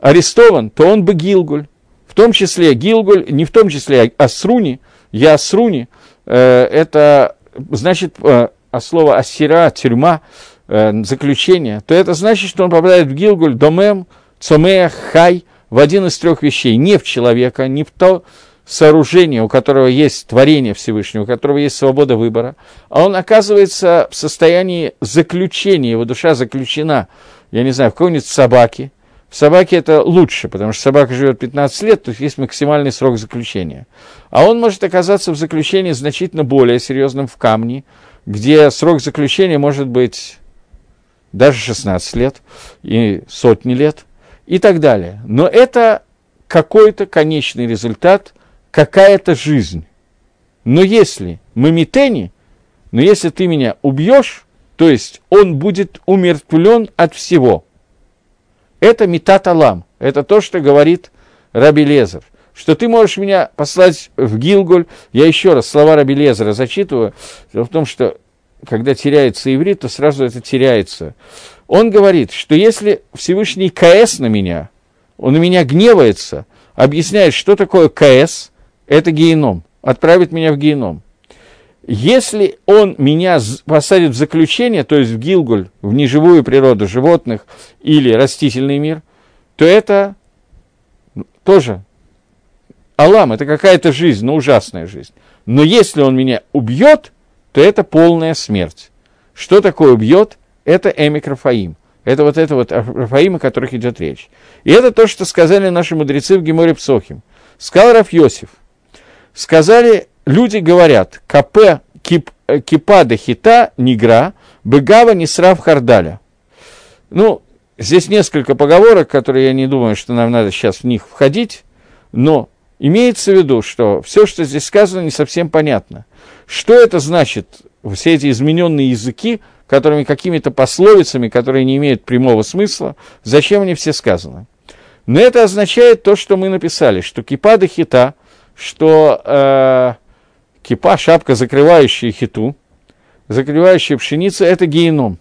арестован, то он бы Гилгуль. В том числе Гилгуль, не в том числе Асруни, я Асруни, э, это значит э, а слово Асира, тюрьма, э, заключение, то это значит, что он попадает в Гилгуль, Домем, Цомея Хай в один из трех вещей, не в человека, не в то сооружение, у которого есть творение Всевышнего, у которого есть свобода выбора, а он оказывается в состоянии заключения, его душа заключена, я не знаю, в какой-нибудь собаке. В собаке это лучше, потому что собака живет 15 лет, то есть есть максимальный срок заключения. А он может оказаться в заключении значительно более серьезным в камне, где срок заключения может быть даже 16 лет и сотни лет – и так далее. Но это какой-то конечный результат, какая-то жизнь. Но если мы митени, но если ты меня убьешь, то есть он будет умертвлен от всего. Это метат алам, это то, что говорит Раби Лезер, что ты можешь меня послать в Гилгуль. Я еще раз слова Раби Лезера зачитываю. Дело в том, что когда теряется иврит, то сразу это теряется. Он говорит, что если Всевышний КС на меня, он на меня гневается, объясняет, что такое КС, это геном, отправит меня в геном. Если он меня посадит в заключение, то есть в Гилгуль, в неживую природу животных или растительный мир, то это тоже Алам – это какая-то жизнь, но ужасная жизнь. Но если он меня убьет, то это полная смерть. Что такое убьет? Это Эмик Рафаим. Это вот это вот Рафаим, о которых идет речь. И это то, что сказали наши мудрецы в Геморе Псохим. Сказал Раф Йосиф. Сказали, люди говорят, КП кип, кипа де хита нигра, бегава нисрав хардаля. Ну, здесь несколько поговорок, которые я не думаю, что нам надо сейчас в них входить, но имеется в виду, что все, что здесь сказано, не совсем понятно. Что это значит, все эти измененные языки, которыми какими-то пословицами, которые не имеют прямого смысла, зачем они все сказаны? Но это означает то, что мы написали, что кипа до хита, что э, кипа, шапка, закрывающая хиту, закрывающая пшеницу, это геном.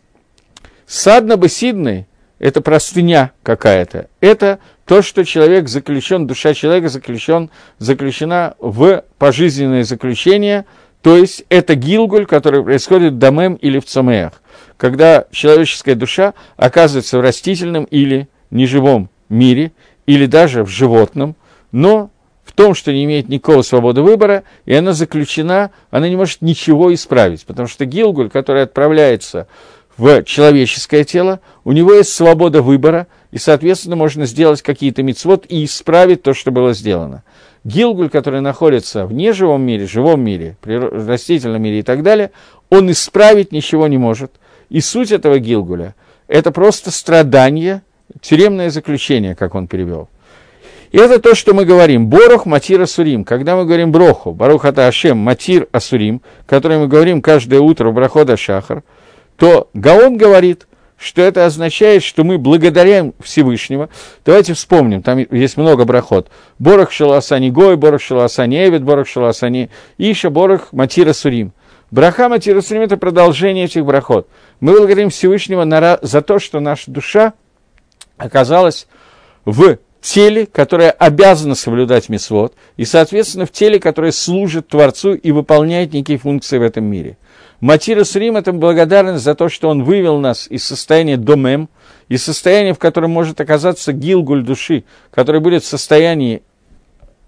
Садна бесидный – это простыня какая-то. Это то, что человек заключен, душа человека заключен, заключена в пожизненное заключение, то есть это гилгуль, который происходит в домем или в цамеях, когда человеческая душа оказывается в растительном или неживом мире, или даже в животном, но в том, что не имеет никакого свободы выбора, и она заключена, она не может ничего исправить, потому что Гилгуль, который отправляется в человеческое тело, у него есть свобода выбора, и, соответственно, можно сделать какие-то мицвод и исправить то, что было сделано. Гилгуль, который находится в неживом мире, живом мире, растительном мире и так далее, он исправить ничего не может. И суть этого Гилгуля – это просто страдание, тюремное заключение, как он перевел. И это то, что мы говорим. Борох, Матир, Асурим. Когда мы говорим Броху, Барух это Ашем, Матир, Асурим, который мы говорим каждое утро в Брахода Шахар, то Гаон говорит, что это означает, что мы благодарим Всевышнего. Давайте вспомним, там есть много брахот. Борох Шаласани Гой, Борох Шаласани Эвид, Борох Шаласани Иша, Борох Матира Сурим. Браха Матира Сурим – это продолжение этих брахот. Мы благодарим Всевышнего за то, что наша душа оказалась в теле, которое обязано соблюдать мисвод, и, соответственно, в теле, которое служит Творцу и выполняет некие функции в этом мире. Матира Сурим – это благодарность за то, что он вывел нас из состояния домем, из состояния, в котором может оказаться гилгуль души, который будет в состоянии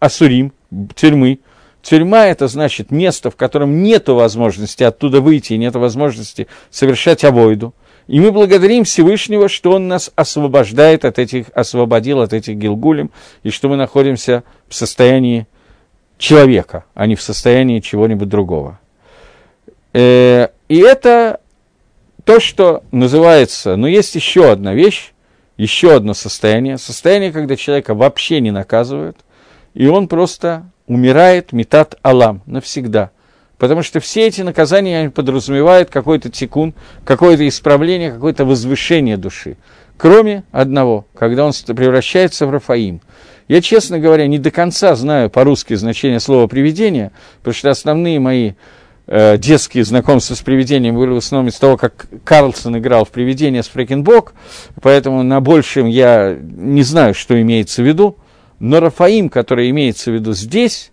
асурим, тюрьмы. Тюрьма – это значит место, в котором нет возможности оттуда выйти, нет возможности совершать авойду – и мы благодарим Всевышнего, что Он нас освобождает от этих, освободил от этих гилгулем, и что мы находимся в состоянии человека, а не в состоянии чего-нибудь другого. Э, и это то, что называется, но есть еще одна вещь, еще одно состояние, состояние, когда человека вообще не наказывают, и он просто умирает метат алам навсегда. Потому что все эти наказания подразумевают какой-то тикун, какое-то исправление, какое-то возвышение души. Кроме одного, когда он превращается в Рафаим. Я, честно говоря, не до конца знаю по-русски значение слова «привидение», потому что основные мои э, детские знакомства с привидением были в основном из того, как Карлсон играл в «Привидение» с Фрекенбок, поэтому на большем я не знаю, что имеется в виду. Но Рафаим, который имеется в виду здесь,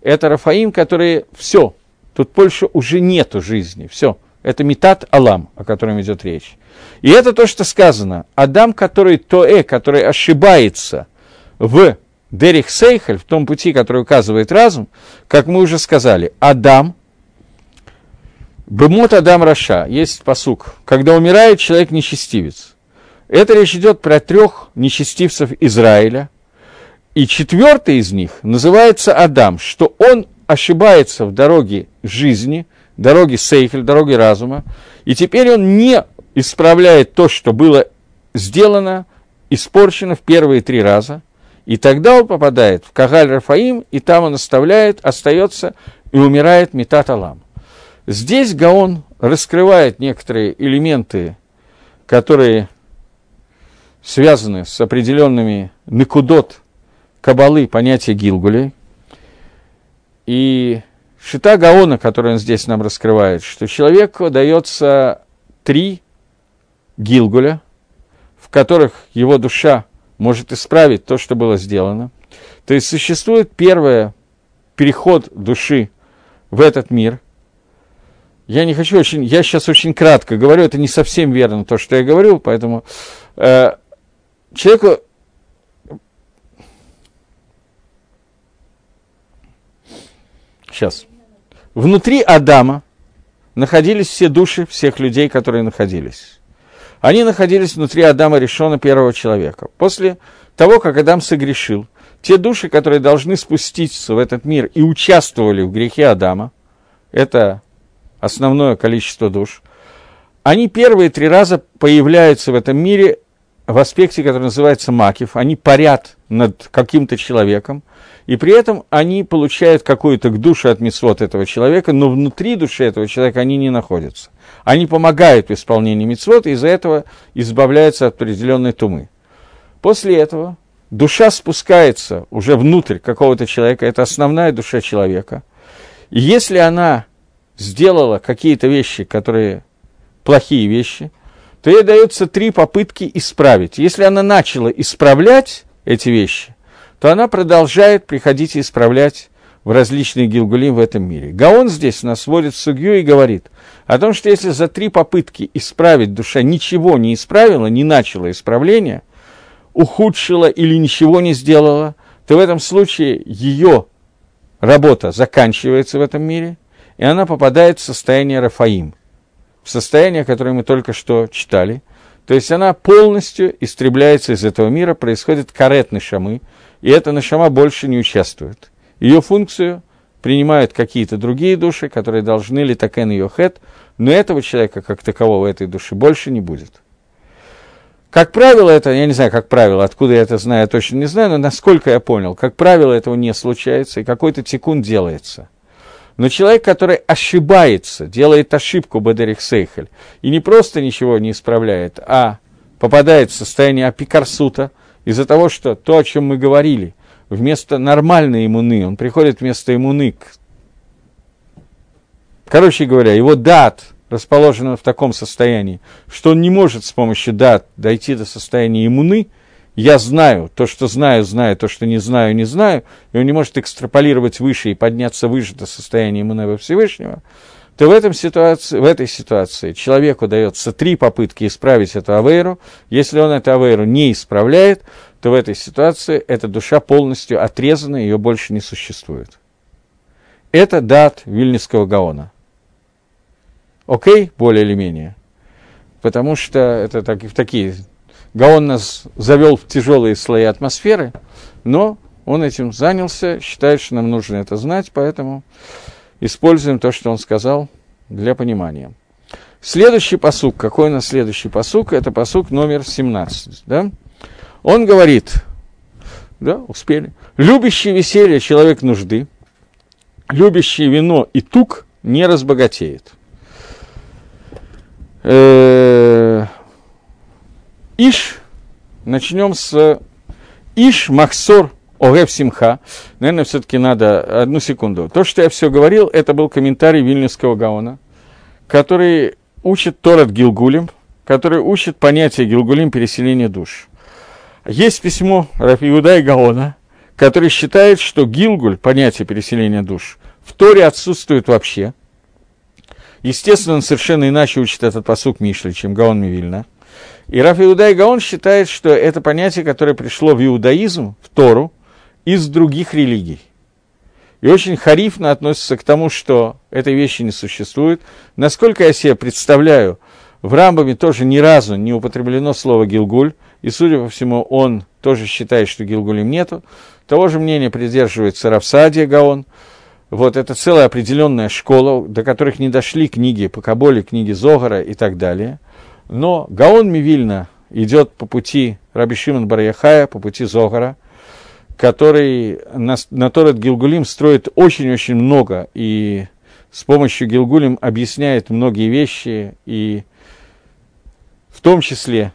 это Рафаим, который все, Тут больше уже нету жизни. Все. Это метат Алам, о котором идет речь. И это то, что сказано. Адам, который Тоэ, который ошибается в Дерих Сейхель, в том пути, который указывает разум, как мы уже сказали, Адам, Бемот Адам Раша, есть посук, когда умирает человек нечестивец. Это речь идет про трех нечестивцев Израиля. И четвертый из них называется Адам, что он ошибается в дороге жизни, дороге сейхель, дороге разума, и теперь он не исправляет то, что было сделано, испорчено в первые три раза, и тогда он попадает в Кагаль Рафаим, и там он оставляет, остается и умирает Метат Алам. Здесь Гаон раскрывает некоторые элементы, которые связаны с определенными накудот кабалы понятия Гилгулей, и Шита Гаона, которую он здесь нам раскрывает, что человеку дается три гилгуля, в которых его душа может исправить то, что было сделано. То есть существует первый переход души в этот мир. Я не хочу очень, я сейчас очень кратко говорю, это не совсем верно то, что я говорю, поэтому э, человеку Сейчас. Внутри Адама находились все души всех людей, которые находились. Они находились внутри Адама Решона, первого человека. После того, как Адам согрешил, те души, которые должны спуститься в этот мир и участвовали в грехе Адама, это основное количество душ, они первые три раза появляются в этом мире в аспекте, который называется макив. Они парят над каким-то человеком, и при этом они получают какую-то душу от мисвод этого человека, но внутри души этого человека они не находятся. Они помогают в исполнении мицвод, и из-за этого избавляются от определенной тумы. После этого душа спускается уже внутрь какого-то человека, это основная душа человека. И если она сделала какие-то вещи, которые плохие вещи, то ей дается три попытки исправить. Если она начала исправлять эти вещи, то она продолжает приходить и исправлять в различные гилгулим в этом мире. Гаон здесь нас сводит в судью и говорит о том, что если за три попытки исправить душа ничего не исправила, не начала исправления, ухудшила или ничего не сделала, то в этом случае ее работа заканчивается в этом мире, и она попадает в состояние Рафаим, в состояние, которое мы только что читали. То есть она полностью истребляется из этого мира, происходит карет шамы, и эта нашама больше не участвует. Ее функцию принимают какие-то другие души, которые должны ли такен ее хет, но этого человека, как такового, этой души больше не будет. Как правило, это, я не знаю, как правило, откуда я это знаю, я точно не знаю, но насколько я понял, как правило, этого не случается, и какой-то тикун делается. Но человек, который ошибается, делает ошибку Бадерих Сейхель, и не просто ничего не исправляет, а попадает в состояние апикарсута из-за того, что то, о чем мы говорили – вместо нормальной иммуны, он приходит вместо иммуны к... Короче говоря, его дат расположен в таком состоянии, что он не может с помощью дат дойти до состояния иммуны, я знаю, то, что знаю, знаю, то, что не знаю, не знаю, и он не может экстраполировать выше и подняться выше до состояния иммуны Всевышнего, то в, этом ситуации, в этой ситуации человеку дается три попытки исправить эту авейру. Если он эту авейру не исправляет, то в этой ситуации эта душа полностью отрезана, ее больше не существует. Это дат Вильнинского Гаона. Окей, более или менее. Потому что это так, такие... Гаон нас завел в тяжелые слои атмосферы, но он этим занялся, считает, что нам нужно это знать, поэтому используем то, что он сказал, для понимания. Следующий посук, какой у нас следующий посук? Это посук номер 17, да? Он говорит, да, успели, любящий веселье человек нужды, любящий вино и тук не разбогатеет. Э, Иш, начнем с Иш Махсор Огев Симха. Наверное, все-таки надо одну секунду. То, что я все говорил, это был комментарий Вильнюсского Гаона, который учит Торат Гилгулем, который учит понятие Гилгулим переселения душ. Есть письмо Рафиуда и Гаона, который считает, что Гилгуль, понятие переселения душ, в Торе отсутствует вообще. Естественно, он совершенно иначе учит этот посук Мишли, чем Гаон Мивильна. И Раф Иуда и Гаон считает, что это понятие, которое пришло в иудаизм, в Тору, из других религий. И очень харифно относится к тому, что этой вещи не существует. Насколько я себе представляю, в Рамбаме тоже ни разу не употреблено слово «гилгуль», и, судя по всему, он тоже считает, что Гилгулим нету. Того же мнения придерживается Равсадия Гаон. Вот это целая определенная школа, до которых не дошли книги по Каболе, книги Зогара и так далее. Но Гаон Мивильна идет по пути Раби Шимон Барьяхая, по пути Зогара, который на, на Торет Гилгулим строит очень-очень много и с помощью Гилгулим объясняет многие вещи, и в том числе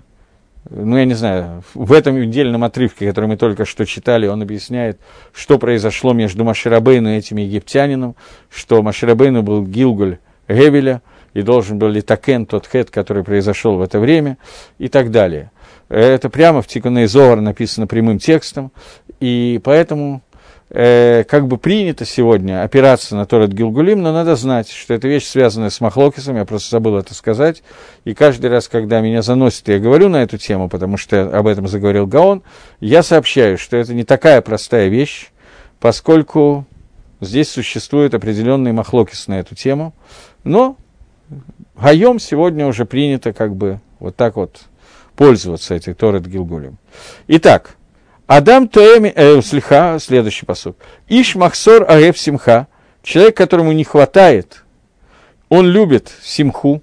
ну, я не знаю, в этом отдельном отрывке, который мы только что читали, он объясняет, что произошло между Маширабейну и этим египтянином, что Маширабейну был Гилгуль Гевеля, и должен был Литакен, тот хет, который произошел в это время, и так далее. Это прямо в Тикуне Зовар написано прямым текстом, и поэтому э, как бы принято сегодня опираться на Торет Гилгулим, но надо знать, что эта вещь связана с Махлокисом, я просто забыл это сказать, и каждый раз, когда меня заносит, я говорю на эту тему, потому что об этом заговорил Гаон, я сообщаю, что это не такая простая вещь, поскольку Здесь существует определенный махлокис на эту тему, но Гаем сегодня уже принято как бы вот так вот пользоваться этой Торет Гилгулем. Итак, Адам Тоэми, э, слиха, следующий посуд. Иш Махсор Агев Симха, человек, которому не хватает, он любит симху.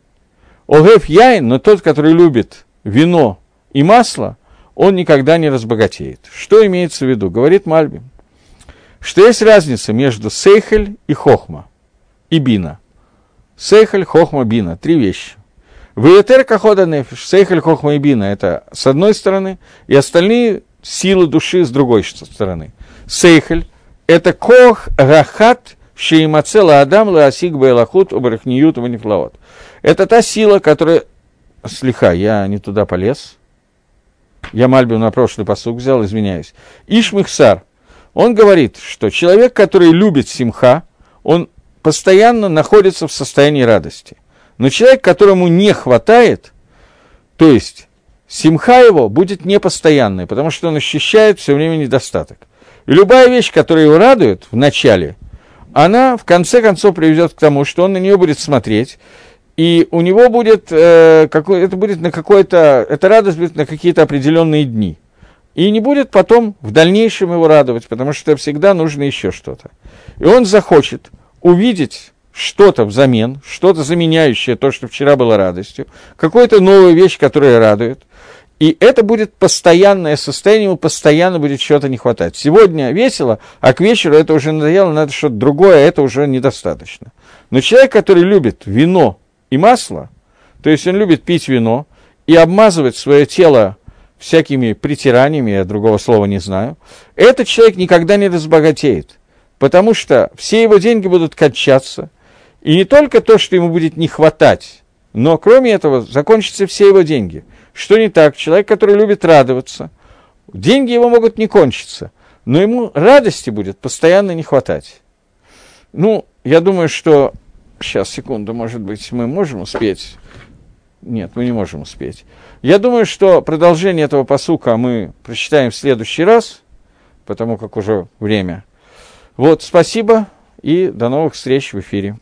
Огев Яин, но тот, который любит вино и масло, он никогда не разбогатеет. Что имеется в виду? Говорит Мальбим, что есть разница между Сейхель и Хохма, и Бина. Сейхель, Хохма, Бина. Три вещи. Виетер Кахода Нефиш, Сейхель, Хохма и Бина – это с одной стороны, и остальные силы души с другой стороны. Сейхель – это Кох Рахат Шеймацела Адам Лаасик Байлахут Убрахниют Ванифлаот. Это та сила, которая... Слиха, я не туда полез. Я Мальбим на прошлый посуг взял, извиняюсь. Ишмихсар, он говорит, что человек, который любит симха, он постоянно находится в состоянии радости. Но человек, которому не хватает, то есть симха его будет непостоянной, потому что он ощущает все время недостаток. И любая вещь, которая его радует в начале, она в конце концов приведет к тому, что он на нее будет смотреть, и у него будет, э, какой, это будет на какой-то, эта радость будет на какие-то определенные дни. И не будет потом в дальнейшем его радовать, потому что всегда нужно еще что-то. И он захочет увидеть что-то взамен, что-то заменяющее то, что вчера было радостью, какую-то новую вещь, которая радует. И это будет постоянное состояние, ему постоянно будет чего-то не хватать. Сегодня весело, а к вечеру это уже надоело, надо что-то другое, а это уже недостаточно. Но человек, который любит вино и масло, то есть он любит пить вино и обмазывать свое тело всякими притираниями, я другого слова не знаю, этот человек никогда не разбогатеет, потому что все его деньги будут качаться, и не только то, что ему будет не хватать, но кроме этого закончатся все его деньги. Что не так? Человек, который любит радоваться, деньги его могут не кончиться, но ему радости будет постоянно не хватать. Ну, я думаю, что... Сейчас, секунду, может быть, мы можем успеть. Нет, мы не можем успеть. Я думаю, что продолжение этого посука мы прочитаем в следующий раз, потому как уже время. Вот, спасибо и до новых встреч в эфире.